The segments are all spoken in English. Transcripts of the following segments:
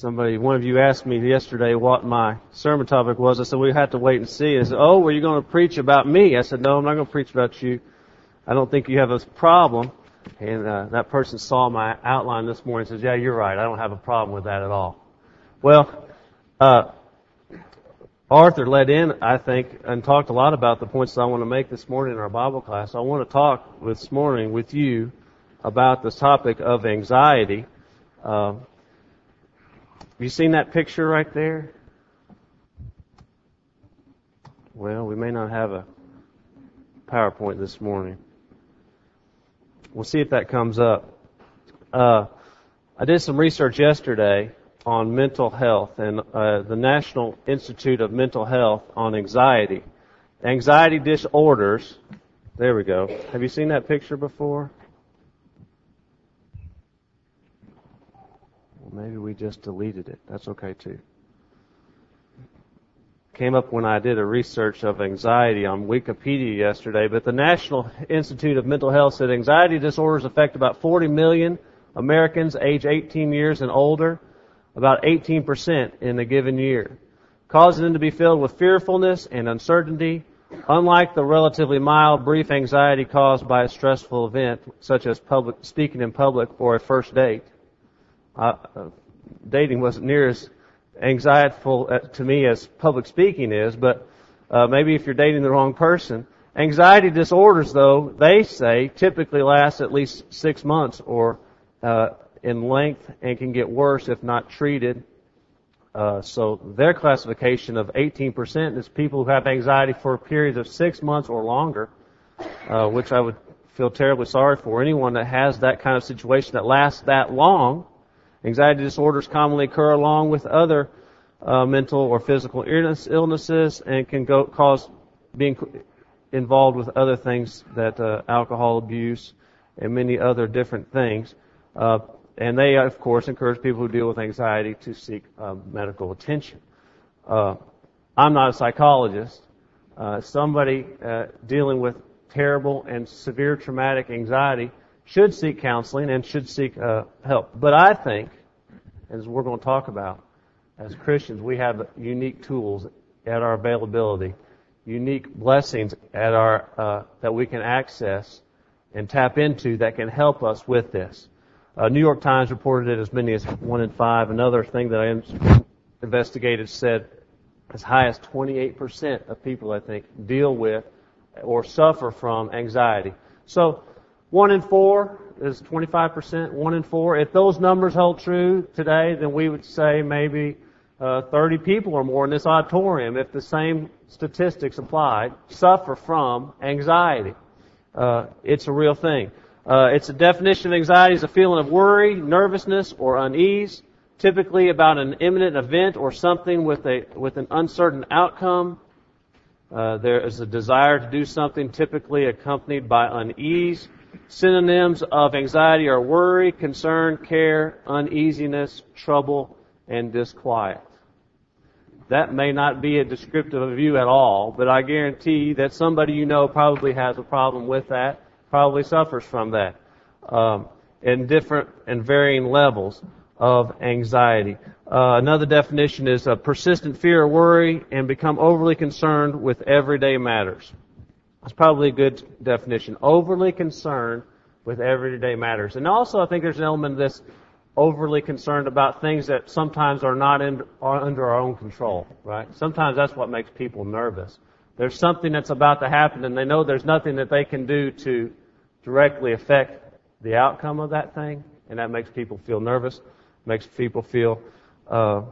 Somebody, one of you asked me yesterday what my sermon topic was. I said, we have to wait and see. I said, oh, were you going to preach about me? I said, no, I'm not going to preach about you. I don't think you have a problem. And uh, that person saw my outline this morning and says, yeah, you're right. I don't have a problem with that at all. Well, uh, Arthur led in, I think, and talked a lot about the points that I want to make this morning in our Bible class. I want to talk this morning with you about the topic of anxiety. Uh, have you seen that picture right there? Well, we may not have a PowerPoint this morning. We'll see if that comes up. Uh, I did some research yesterday on mental health and uh, the National Institute of Mental Health on anxiety. Anxiety disorders. There we go. Have you seen that picture before? Maybe we just deleted it. That's okay too. Came up when I did a research of anxiety on Wikipedia yesterday, but the National Institute of Mental Health said anxiety disorders affect about 40 million Americans age 18 years and older, about 18% in a given year, causing them to be filled with fearfulness and uncertainty, unlike the relatively mild, brief anxiety caused by a stressful event, such as public, speaking in public or a first date uh, dating wasn't near as anxietful uh, to me as public speaking is, but uh, maybe if you're dating the wrong person. Anxiety disorders, though, they say typically last at least six months or uh, in length and can get worse if not treated. Uh, so their classification of 18% is people who have anxiety for periods of six months or longer, uh, which I would feel terribly sorry for. Anyone that has that kind of situation that lasts that long Anxiety disorders commonly occur along with other uh, mental or physical illness, illnesses and can go, cause being involved with other things that uh, alcohol abuse and many other different things. Uh, and they, of course, encourage people who deal with anxiety to seek uh, medical attention. Uh, I'm not a psychologist. Uh, somebody dealing with terrible and severe traumatic anxiety should seek counseling and should seek uh, help. But I think, as we're going to talk about, as Christians, we have unique tools at our availability, unique blessings at our uh, that we can access and tap into that can help us with this. Uh, New York Times reported it as many as one in five. Another thing that I investigated said as high as 28% of people, I think, deal with or suffer from anxiety. So one in four is 25%. One in four. If those numbers hold true today, then we would say maybe uh, 30 people or more in this auditorium, if the same statistics applied, suffer from anxiety. Uh, it's a real thing. Uh, it's a definition of anxiety is a feeling of worry, nervousness, or unease, typically about an imminent event or something with a with an uncertain outcome. Uh, there is a desire to do something, typically accompanied by unease Synonyms of anxiety are worry, concern, care, uneasiness, trouble, and disquiet. That may not be a descriptive of you at all, but I guarantee that somebody you know probably has a problem with that, probably suffers from that, um, in different and varying levels of anxiety. Uh, another definition is a persistent fear or worry and become overly concerned with everyday matters. That's probably a good definition. Overly concerned with everyday matters. And also, I think there's an element of this overly concerned about things that sometimes are not in, are under our own control, right? Sometimes that's what makes people nervous. There's something that's about to happen and they know there's nothing that they can do to directly affect the outcome of that thing, and that makes people feel nervous, makes people feel uh,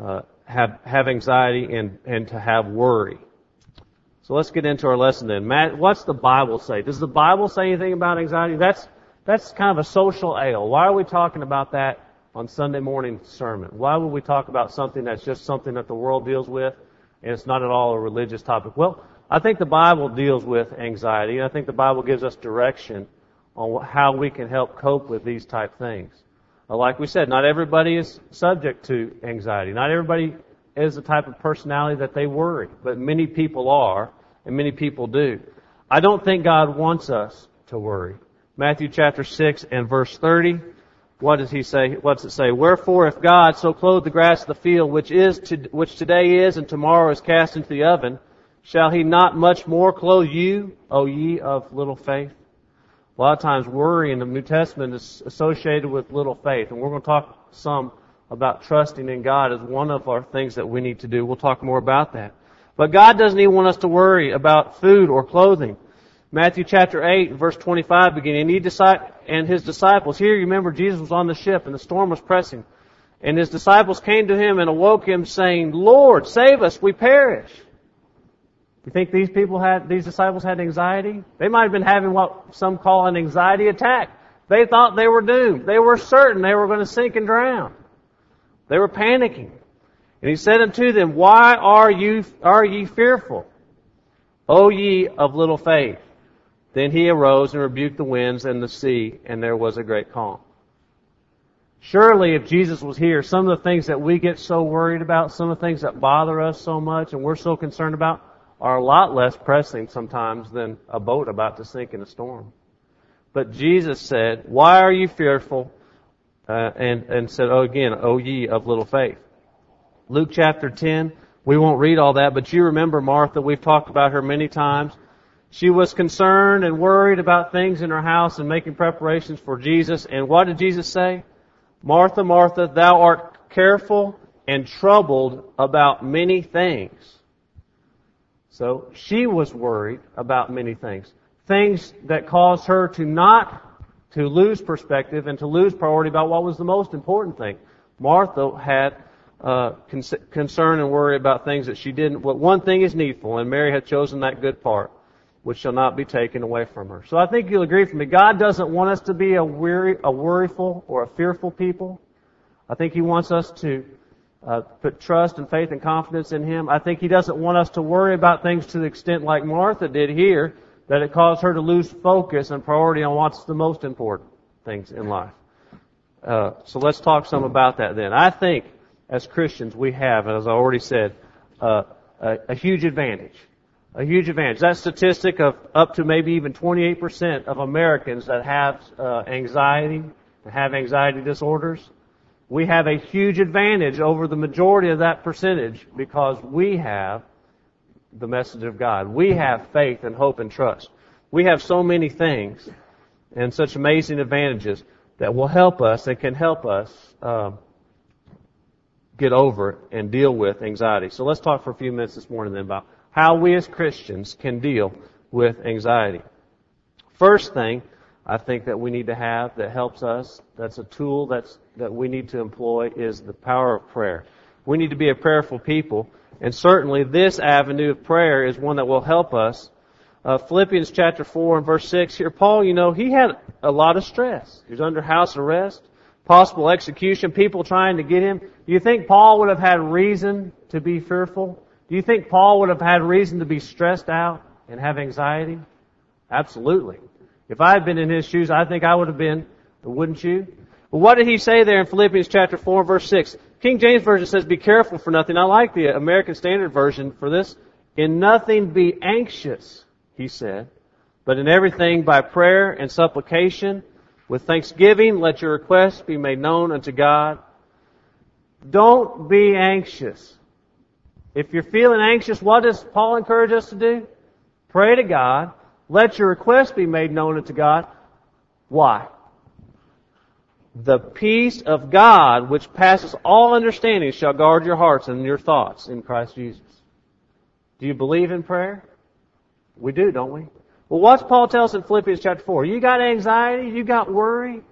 uh, have have anxiety and and to have worry. So let's get into our lesson then. Matt, what's the Bible say? Does the Bible say anything about anxiety? That's, that's kind of a social ail. Why are we talking about that on Sunday morning sermon? Why would we talk about something that's just something that the world deals with and it's not at all a religious topic? Well, I think the Bible deals with anxiety and I think the Bible gives us direction on how we can help cope with these type things. Like we said, not everybody is subject to anxiety. Not everybody is the type of personality that they worry, but many people are, and many people do. I don't think God wants us to worry. Matthew chapter 6 and verse 30, what does he say? What's it say? Wherefore, if God so clothe the grass of the field, which is to, which today is and tomorrow is cast into the oven, shall he not much more clothe you, O ye of little faith? A lot of times worry in the New Testament is associated with little faith, and we're going to talk some about trusting in God is one of our things that we need to do. We'll talk more about that. But God doesn't even want us to worry about food or clothing. Matthew chapter 8, verse 25 beginning, he and his disciples, here you remember Jesus was on the ship and the storm was pressing. And his disciples came to him and awoke him saying, Lord, save us, we perish. You think these people had, these disciples had anxiety? They might have been having what some call an anxiety attack. They thought they were doomed. They were certain they were going to sink and drown. They were panicking. And he said unto them, Why are you, are ye fearful? O ye of little faith. Then he arose and rebuked the winds and the sea, and there was a great calm. Surely if Jesus was here, some of the things that we get so worried about, some of the things that bother us so much and we're so concerned about, are a lot less pressing sometimes than a boat about to sink in a storm. But Jesus said, Why are you fearful? Uh, and, and said, Oh, again, O ye of little faith. Luke chapter 10, we won't read all that, but you remember Martha, we've talked about her many times. She was concerned and worried about things in her house and making preparations for Jesus. And what did Jesus say? Martha, Martha, thou art careful and troubled about many things. So she was worried about many things. Things that caused her to not to lose perspective and to lose priority about what was the most important thing. Martha had uh, concern and worry about things that she didn't. But one thing is needful, and Mary had chosen that good part, which shall not be taken away from her. So I think you'll agree with me. God doesn't want us to be a weary, a worryful, or a fearful people. I think He wants us to uh, put trust and faith and confidence in Him. I think He doesn't want us to worry about things to the extent like Martha did here, that it caused her to lose focus and priority on what's the most important things in life. Uh, so let's talk some about that then. I think as Christians we have, as I already said, uh, a, a huge advantage. A huge advantage. That statistic of up to maybe even 28% of Americans that have uh, anxiety, have anxiety disorders, we have a huge advantage over the majority of that percentage because we have the message of God. We have faith and hope and trust. We have so many things and such amazing advantages that will help us and can help us uh, get over and deal with anxiety. So let's talk for a few minutes this morning then about how we as Christians can deal with anxiety. First thing I think that we need to have that helps us, that's a tool that's, that we need to employ is the power of prayer. We need to be a prayerful people, and certainly this avenue of prayer is one that will help us. Uh, Philippians chapter 4 and verse 6 here, Paul, you know, he had a lot of stress. He was under house arrest, possible execution, people trying to get him. Do you think Paul would have had reason to be fearful? Do you think Paul would have had reason to be stressed out and have anxiety? Absolutely. If I had been in his shoes, I think I would have been, wouldn't you? But what did he say there in Philippians chapter 4 verse 6? King James Version says, be careful for nothing. I like the American Standard Version for this. In nothing be anxious, he said, but in everything by prayer and supplication, with thanksgiving, let your requests be made known unto God. Don't be anxious. If you're feeling anxious, what does Paul encourage us to do? Pray to God let your requests be made known unto God. Why? The peace of God, which passes all understanding, shall guard your hearts and your thoughts in Christ Jesus. Do you believe in prayer? We do, don't we? Well, what's Paul tell us in Philippians chapter 4? You got anxiety? You got worry?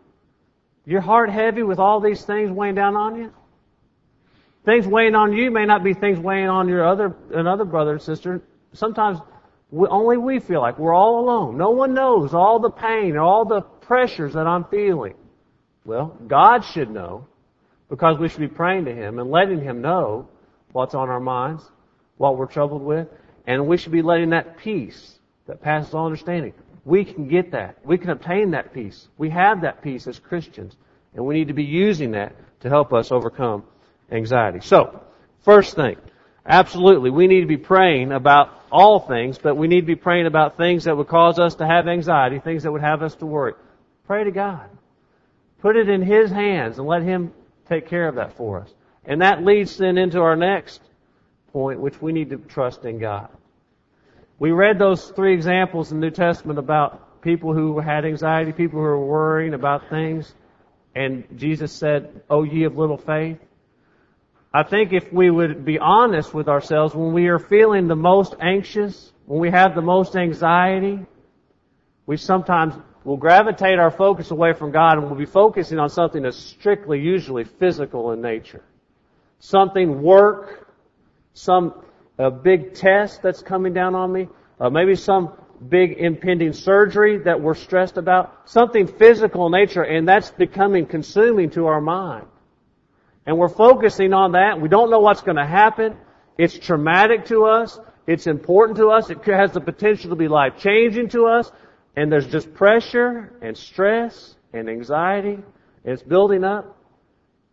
Your heart heavy with all these things weighing down on you? Things weighing on you may not be things weighing on your other, another brother and sister. Sometimes we, only we feel like we're all alone. No one knows all the pain, all the pressures that I'm feeling. Well, God should know because we should be praying to Him and letting Him know what's on our minds, what we're troubled with, and we should be letting that peace that passes all understanding. We can get that. We can obtain that peace. We have that peace as Christians, and we need to be using that to help us overcome anxiety. So, first thing, absolutely, we need to be praying about all things, but we need to be praying about things that would cause us to have anxiety, things that would have us to worry. Pray to God. Put it in His hands and let Him take care of that for us. And that leads then into our next point, which we need to trust in God. We read those three examples in the New Testament about people who had anxiety, people who were worrying about things, and Jesus said, Oh, ye of little faith. I think if we would be honest with ourselves, when we are feeling the most anxious, when we have the most anxiety, we sometimes will gravitate our focus away from God and we'll be focusing on something that's strictly, usually physical in nature. Something work, some a big test that's coming down on me, uh, maybe some big impending surgery that we're stressed about, something physical in nature, and that's becoming consuming to our mind. And we're focusing on that. We don't know what's going to happen. It's traumatic to us. It's important to us. It has the potential to be life changing to us. And there's just pressure and stress and anxiety. And it's building up.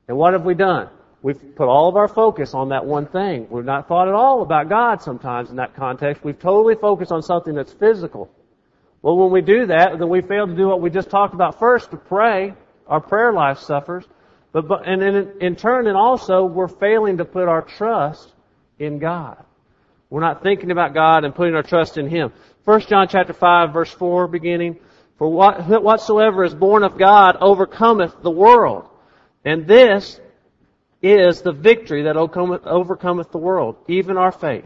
And what have we done? We've put all of our focus on that one thing. We've not thought at all about God sometimes in that context. We've totally focused on something that's physical. Well, when we do that, then we fail to do what we just talked about first, to pray. Our prayer life suffers. But, but and in, in turn, and also, we're failing to put our trust in God. We're not thinking about God and putting our trust in Him. 1 John chapter 5 verse 4 beginning, For what, whatsoever is born of God overcometh the world. And this is the victory that overcometh the world, even our faith.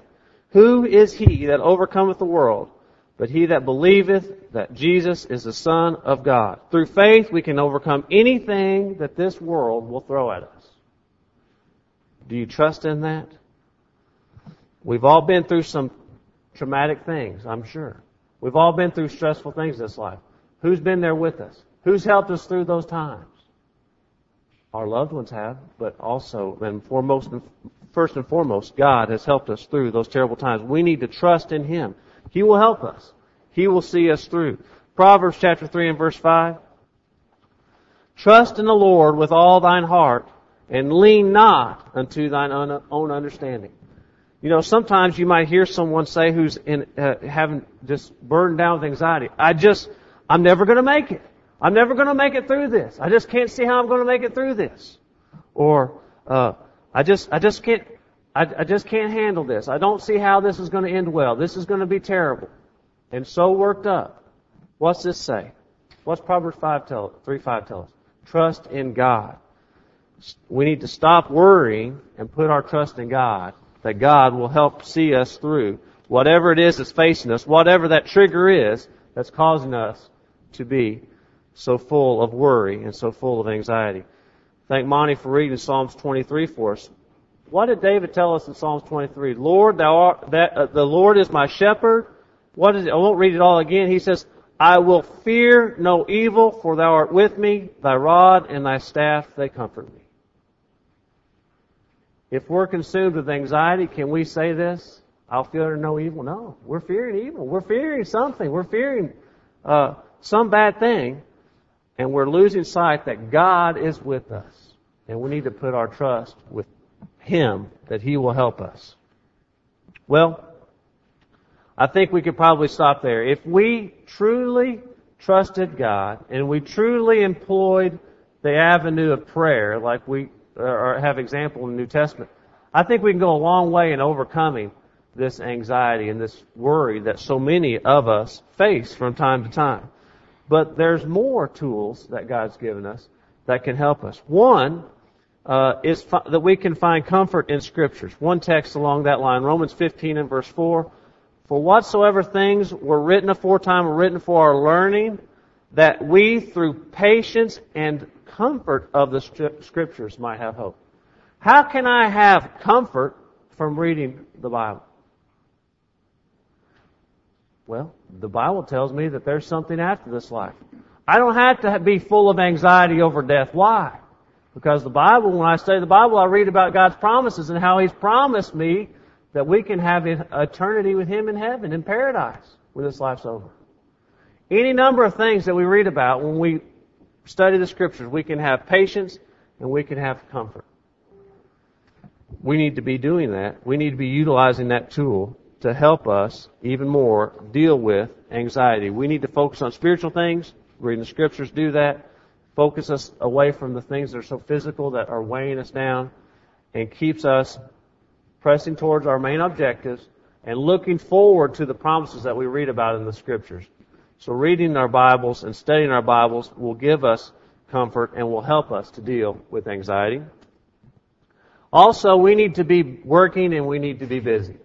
Who is he that overcometh the world? But he that believeth that Jesus is the Son of God. Through faith we can overcome anything that this world will throw at us. Do you trust in that? We've all been through some traumatic things, I'm sure. We've all been through stressful things in this life. Who's been there with us? Who's helped us through those times? Our loved ones have, but also, and foremost, first and foremost, God has helped us through those terrible times. We need to trust in Him. He will help us. He will see us through. Proverbs chapter 3 and verse 5. Trust in the Lord with all thine heart, and lean not unto thine own understanding. You know, sometimes you might hear someone say who's in, uh, having just burdened down with anxiety, I just, I'm never going to make it. I'm never going to make it through this. I just can't see how I'm going to make it through this. Or, uh, I just, I just can't, I, I just can't handle this. I don't see how this is going to end well. This is going to be terrible. And so worked up. What's this say? What's Proverbs 5 tell, 3 5 tell us? Trust in God. We need to stop worrying and put our trust in God, that God will help see us through whatever it is that's facing us, whatever that trigger is that's causing us to be so full of worry and so full of anxiety. Thank Monty for reading Psalms 23 for us. What did David tell us in Psalms 23? Lord, thou art, that, uh, the Lord is my shepherd. What is it? I won't read it all again. He says, I will fear no evil, for thou art with me. Thy rod and thy staff, they comfort me. If we're consumed with anxiety, can we say this? I'll fear no evil. No, we're fearing evil. We're fearing something. We're fearing uh, some bad thing. And we're losing sight that God is with us. And we need to put our trust with Him that He will help us. Well, I think we could probably stop there. If we truly trusted God and we truly employed the avenue of prayer, like we or have example in the New Testament, I think we can go a long way in overcoming this anxiety and this worry that so many of us face from time to time. But there's more tools that God's given us that can help us. One uh, is that we can find comfort in scriptures. One text along that line, Romans 15 and verse 4. For whatsoever things were written aforetime were written for our learning, that we through patience and comfort of the scriptures might have hope. How can I have comfort from reading the Bible? Well, the Bible tells me that there's something after this life. I don't have to be full of anxiety over death. Why? Because the Bible, when I study the Bible, I read about God's promises and how He's promised me that we can have eternity with Him in heaven, in paradise, when this life's over. Any number of things that we read about when we study the Scriptures, we can have patience and we can have comfort. We need to be doing that. We need to be utilizing that tool to help us even more deal with anxiety. We need to focus on spiritual things. Reading the scriptures do that. focus us away from the things that are so physical that are weighing us down, and keeps us pressing towards our main objectives and looking forward to the promises that we read about in the scriptures. So reading our Bibles and studying our Bibles will give us comfort and will help us to deal with anxiety. Also, we need to be working and we need to be busy.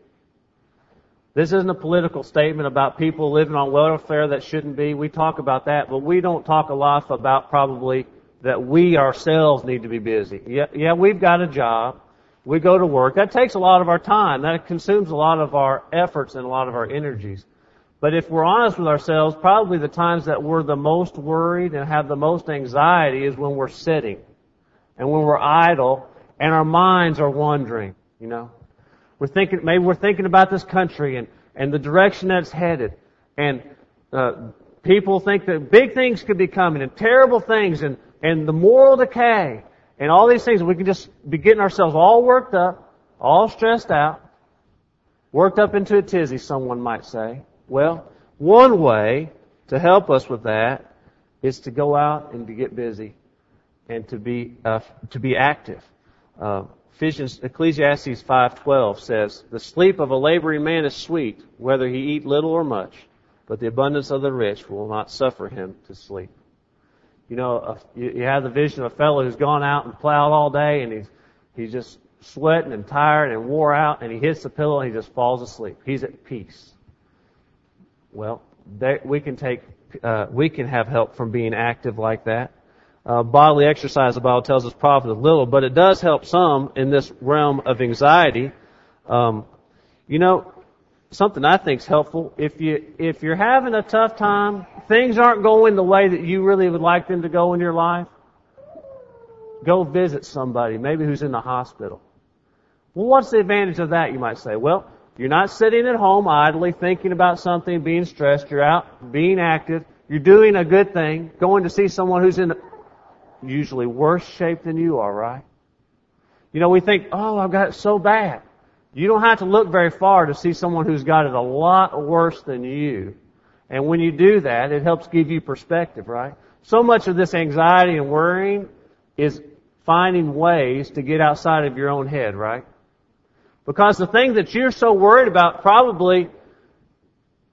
This isn't a political statement about people living on welfare that shouldn't be. We talk about that, but we don't talk a lot about probably that we ourselves need to be busy. Yeah, yeah, we've got a job. We go to work. That takes a lot of our time. That consumes a lot of our efforts and a lot of our energies. But if we're honest with ourselves, probably the times that we're the most worried and have the most anxiety is when we're sitting and when we're idle and our minds are wandering, you know. We're thinking, maybe we're thinking about this country and, and the direction that it's headed. And, uh, people think that big things could be coming and terrible things and, and the moral decay and all these things. We can just be getting ourselves all worked up, all stressed out, worked up into a tizzy, someone might say. Well, one way to help us with that is to go out and to get busy and to be, uh, to be active. Uh, Ecclesiastes 5:12 says, "The sleep of a laboring man is sweet, whether he eat little or much, but the abundance of the rich will not suffer him to sleep." You know, you have the vision of a fellow who's gone out and plowed all day, and he's he's just sweating and tired and wore out, and he hits the pillow and he just falls asleep. He's at peace. Well, we can take, uh, we can have help from being active like that. Uh, bodily exercise, the Bible tells us, profiteth little, but it does help some in this realm of anxiety. Um, you know, something I think is helpful. If you if you're having a tough time, things aren't going the way that you really would like them to go in your life. Go visit somebody, maybe who's in the hospital. Well, what's the advantage of that? You might say. Well, you're not sitting at home idly thinking about something, being stressed. You're out being active. You're doing a good thing, going to see someone who's in usually worse shape than you are, right? You know, we think, oh, I've got it so bad. You don't have to look very far to see someone who's got it a lot worse than you. And when you do that, it helps give you perspective, right? So much of this anxiety and worrying is finding ways to get outside of your own head, right? Because the thing that you're so worried about probably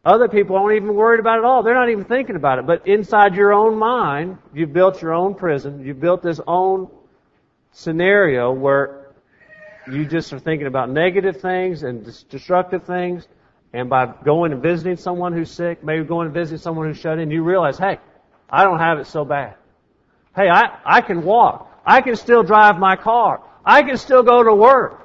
other people aren't even worried about it all. They're not even thinking about it. But inside your own mind, you've built your own prison. You've built this own scenario where you just are thinking about negative things and destructive things. And by going and visiting someone who's sick, maybe going and visiting someone who's shut in, you realize, hey, I don't have it so bad. Hey, I, I can walk. I can still drive my car. I can still go to work.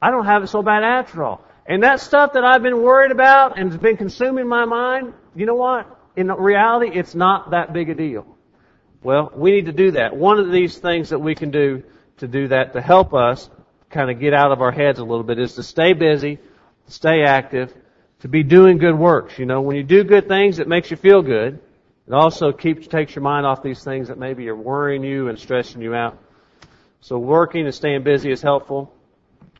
I don't have it so bad after all. And that stuff that I've been worried about and has been consuming my mind, you know what? In reality, it's not that big a deal. Well, we need to do that. One of these things that we can do to do that to help us kind of get out of our heads a little bit is to stay busy, stay active, to be doing good works. You know, when you do good things, it makes you feel good. It also keeps takes your mind off these things that maybe are worrying you and stressing you out. So working and staying busy is helpful.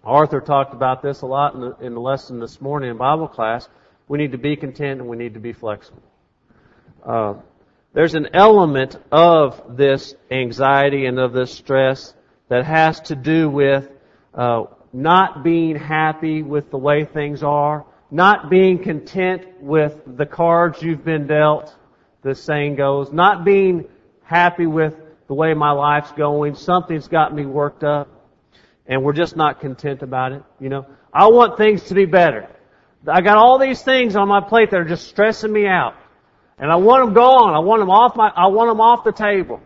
Arthur talked about this a lot in the, in the lesson this morning in Bible class. We need to be content and we need to be flexible. Uh, there's an element of this anxiety and of this stress that has to do with uh, not being happy with the way things are, not being content with the cards you've been dealt, the saying goes, not being happy with the way my life's going, something's got me worked up and we're just not content about it. You know, I want things to be better. I got all these things on my plate that are just stressing me out, and I want them gone. I want them off my. I want them off the table.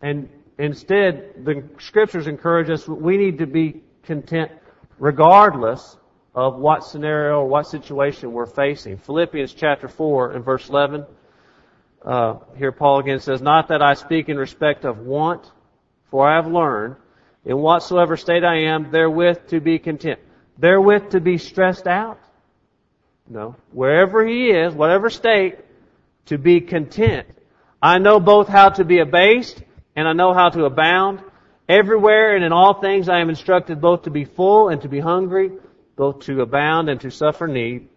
And instead, the scriptures encourage us. We need to be content, regardless of what scenario or what situation we're facing. Philippians chapter four and verse eleven. Uh, here Paul again says, "Not that I speak in respect of want, for I have learned." In whatsoever state I am, therewith to be content. Therewith to be stressed out? No. Wherever he is, whatever state, to be content. I know both how to be abased and I know how to abound. Everywhere and in all things I am instructed both to be full and to be hungry, both to abound and to suffer need.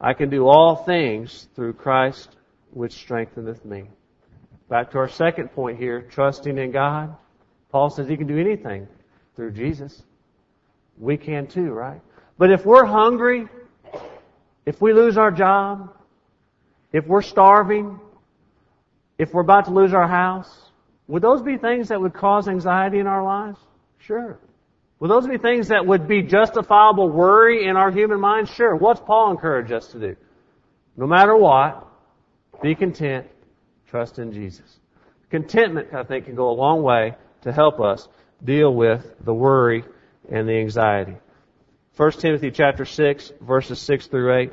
I can do all things through Christ which strengtheneth me. Back to our second point here, trusting in God. Paul says he can do anything through Jesus. We can too, right? But if we're hungry, if we lose our job, if we're starving, if we're about to lose our house, would those be things that would cause anxiety in our lives? Sure. Would those be things that would be justifiable worry in our human minds? Sure. What's Paul encourage us to do? No matter what, be content, trust in Jesus. Contentment, I think, can go a long way to help us deal with the worry and the anxiety. 1 Timothy chapter 6, verses 6 through 8.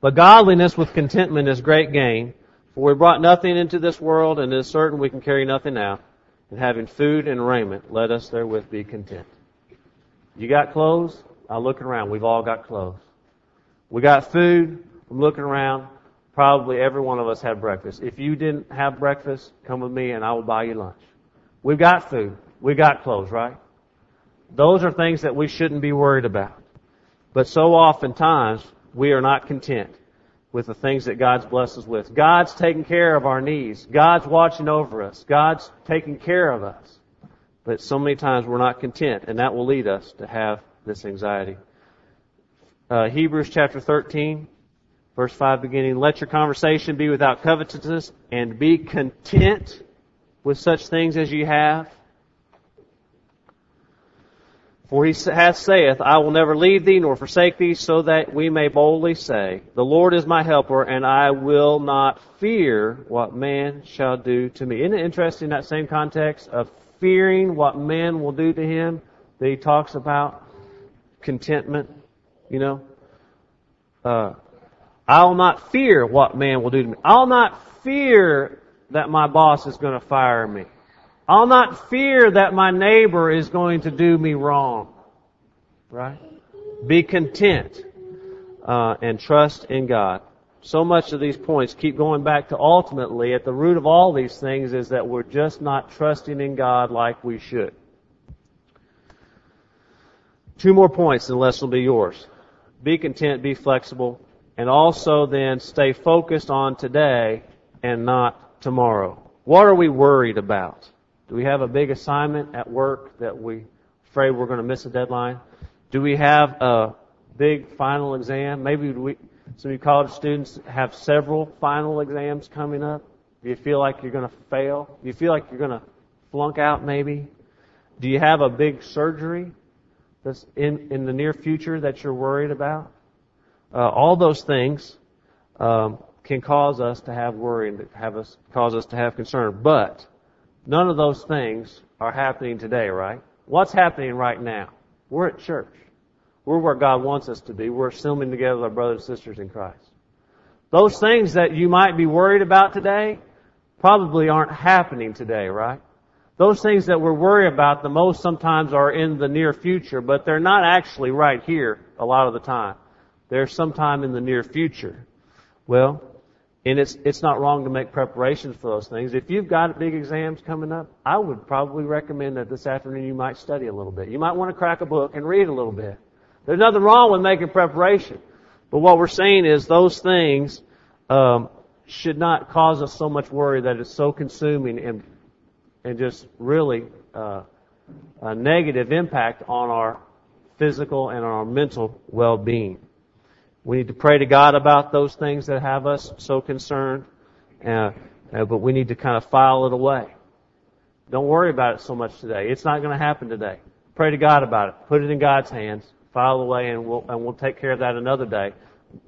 But godliness with contentment is great gain, for we brought nothing into this world, and it is certain we can carry nothing out. And having food and raiment, let us therewith be content. You got clothes? I'm looking around. We've all got clothes. We got food. I'm looking around. Probably every one of us had breakfast. If you didn't have breakfast, come with me and I will buy you lunch. We've got food. We've got clothes, right? Those are things that we shouldn't be worried about. But so oftentimes, we are not content with the things that God's blessed us with. God's taking care of our needs. God's watching over us. God's taking care of us. But so many times we're not content, and that will lead us to have this anxiety. Uh, Hebrews chapter 13, verse 5 beginning, Let your conversation be without covetousness, and be content with such things as you have. For he hath saith, I will never leave thee nor forsake thee, so that we may boldly say, The Lord is my helper, and I will not fear what man shall do to me. Isn't it interesting that same context of fearing what man will do to him that he talks about contentment, you know? Uh, I'll not fear what man will do to me. I'll not fear that my boss is going to fire me. I'll not fear that my neighbor is going to do me wrong. Right? Be content uh, and trust in God. So much of these points keep going back to ultimately at the root of all these things is that we're just not trusting in God like we should. Two more points and the lesson will be yours. Be content, be flexible, and also then stay focused on today and not tomorrow. What are we worried about? Do we have a big assignment at work that we afraid we're going to miss a deadline? Do we have a big final exam? Maybe we, some of you college students have several final exams coming up. Do you feel like you're going to fail? Do you feel like you're going to flunk out maybe? Do you have a big surgery that's in, in the near future that you're worried about? Uh, all those things um, can cause us to have worry and have us cause us to have concern. But None of those things are happening today, right? What's happening right now? We're at church. We're where God wants us to be. We're assembling together with our brothers and sisters in Christ. Those things that you might be worried about today probably aren't happening today, right? Those things that we're worried about the most sometimes are in the near future, but they're not actually right here a lot of the time. They're sometime in the near future. Well, and it's, it's not wrong to make preparations for those things. If you've got big exams coming up, I would probably recommend that this afternoon you might study a little bit. You might want to crack a book and read a little bit. There's nothing wrong with making preparation. But what we're saying is those things um, should not cause us so much worry that it's so consuming and and just really uh, a negative impact on our physical and our mental well-being. We need to pray to God about those things that have us so concerned, uh, uh, but we need to kind of file it away. Don't worry about it so much today. It's not going to happen today. Pray to God about it. Put it in God's hands. File away, and we'll and we'll take care of that another day.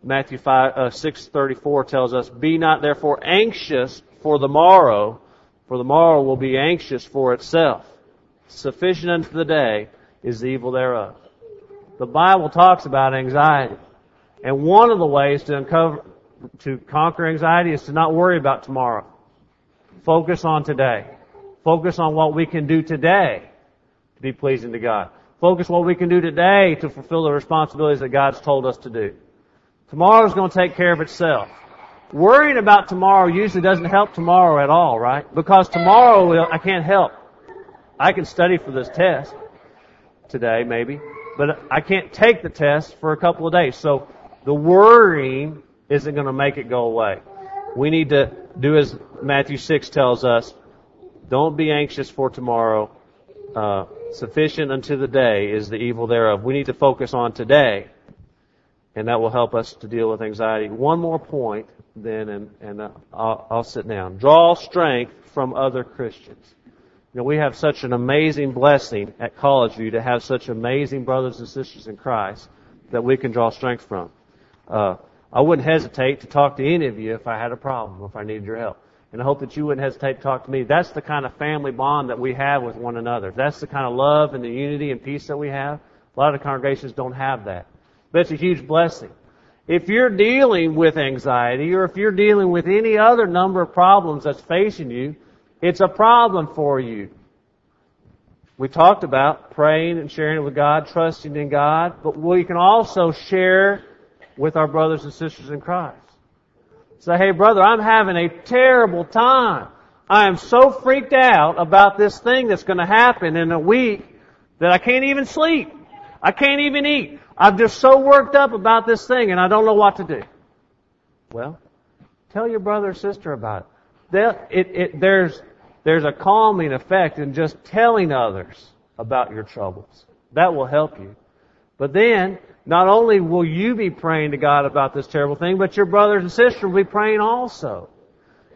Matthew five uh, six thirty four tells us, "Be not therefore anxious for the morrow, for the morrow will be anxious for itself. Sufficient unto the day is the evil thereof." The Bible talks about anxiety. And one of the ways to uncover, to conquer anxiety is to not worry about tomorrow. Focus on today. Focus on what we can do today to be pleasing to God. Focus what we can do today to fulfill the responsibilities that God's told us to do. Tomorrow's going to take care of itself. Worrying about tomorrow usually doesn't help tomorrow at all, right? Because tomorrow will, I can't help. I can study for this test today, maybe, but I can't take the test for a couple of days. So the worrying isn't going to make it go away. We need to do as Matthew 6 tells us. Don't be anxious for tomorrow. Uh, sufficient unto the day is the evil thereof. We need to focus on today, and that will help us to deal with anxiety. One more point, then, and, and uh, I'll, I'll sit down. Draw strength from other Christians. You know, we have such an amazing blessing at College View to have such amazing brothers and sisters in Christ that we can draw strength from. Uh, I wouldn't hesitate to talk to any of you if I had a problem, if I needed your help. And I hope that you wouldn't hesitate to talk to me. That's the kind of family bond that we have with one another. That's the kind of love and the unity and peace that we have. A lot of the congregations don't have that. But it's a huge blessing. If you're dealing with anxiety or if you're dealing with any other number of problems that's facing you, it's a problem for you. We talked about praying and sharing it with God, trusting in God, but we can also share with our brothers and sisters in Christ. Say, hey brother, I'm having a terrible time. I am so freaked out about this thing that's going to happen in a week that I can't even sleep. I can't even eat. I'm just so worked up about this thing and I don't know what to do. Well, tell your brother or sister about it. It, it, there's, there's a calming effect in just telling others about your troubles. That will help you. But then, not only will you be praying to God about this terrible thing, but your brothers and sisters will be praying also.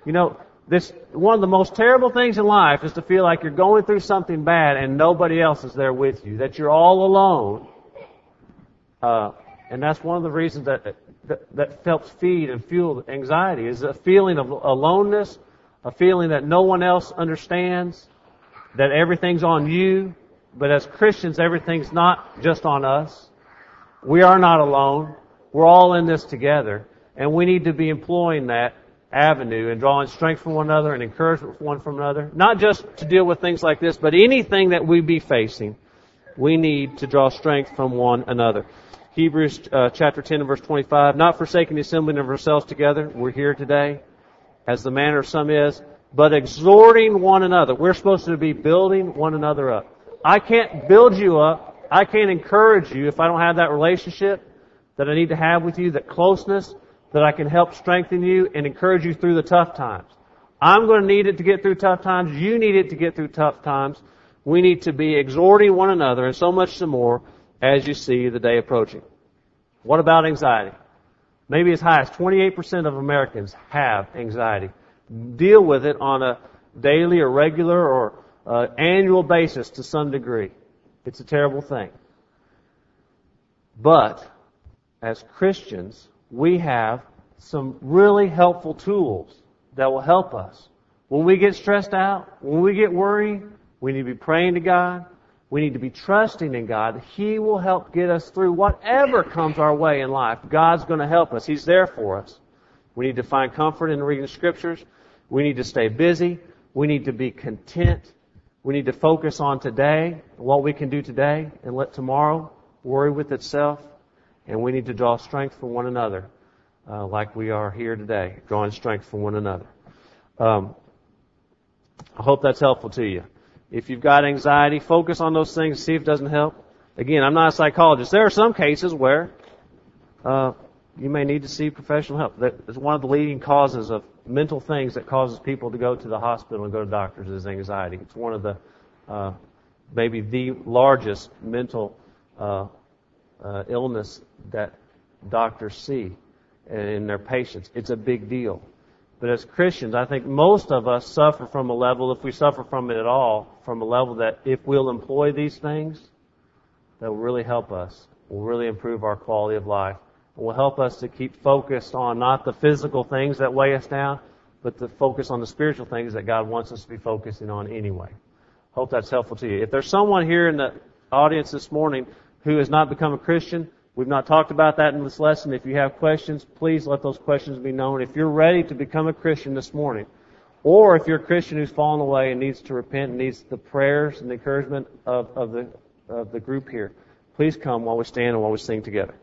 You know, this, one of the most terrible things in life is to feel like you're going through something bad and nobody else is there with you, that you're all alone. Uh, and that's one of the reasons that, that, that helps feed and fuel anxiety is a feeling of aloneness, a feeling that no one else understands, that everything's on you, but as Christians, everything's not just on us. We are not alone. We're all in this together. And we need to be employing that avenue and drawing strength from one another and encouragement one from another. Not just to deal with things like this, but anything that we be facing, we need to draw strength from one another. Hebrews uh, chapter 10 and verse 25, not forsaking the assembling of ourselves together. We're here today, as the manner of some is, but exhorting one another. We're supposed to be building one another up. I can't build you up. I can't encourage you if I don't have that relationship that I need to have with you, that closeness, that I can help strengthen you and encourage you through the tough times. I'm going to need it to get through tough times. You need it to get through tough times. We need to be exhorting one another and so much some more as you see the day approaching. What about anxiety? Maybe as high as 28% of Americans have anxiety. Deal with it on a daily or regular or uh, annual basis to some degree. It's a terrible thing. But as Christians, we have some really helpful tools that will help us. When we get stressed out, when we get worried, we need to be praying to God. We need to be trusting in God. He will help get us through whatever comes our way in life. God's going to help us. He's there for us. We need to find comfort in reading the scriptures. We need to stay busy. We need to be content. We need to focus on today, what we can do today, and let tomorrow worry with itself. And we need to draw strength from one another, uh, like we are here today, drawing strength from one another. Um, I hope that's helpful to you. If you've got anxiety, focus on those things, see if it doesn't help. Again, I'm not a psychologist. There are some cases where uh, you may need to see professional help. That's one of the leading causes of mental things that causes people to go to the hospital and go to doctors is anxiety. It's one of the, uh, maybe the largest mental uh, uh, illness that doctors see in their patients. It's a big deal. But as Christians, I think most of us suffer from a level, if we suffer from it at all, from a level that if we'll employ these things, that will really help us, will really improve our quality of life will help us to keep focused on not the physical things that weigh us down, but to focus on the spiritual things that God wants us to be focusing on anyway. Hope that's helpful to you. If there's someone here in the audience this morning who has not become a Christian, we've not talked about that in this lesson. If you have questions, please let those questions be known. If you're ready to become a Christian this morning, or if you're a Christian who's fallen away and needs to repent and needs the prayers and the encouragement of, of the of the group here, please come while we stand and while we sing together.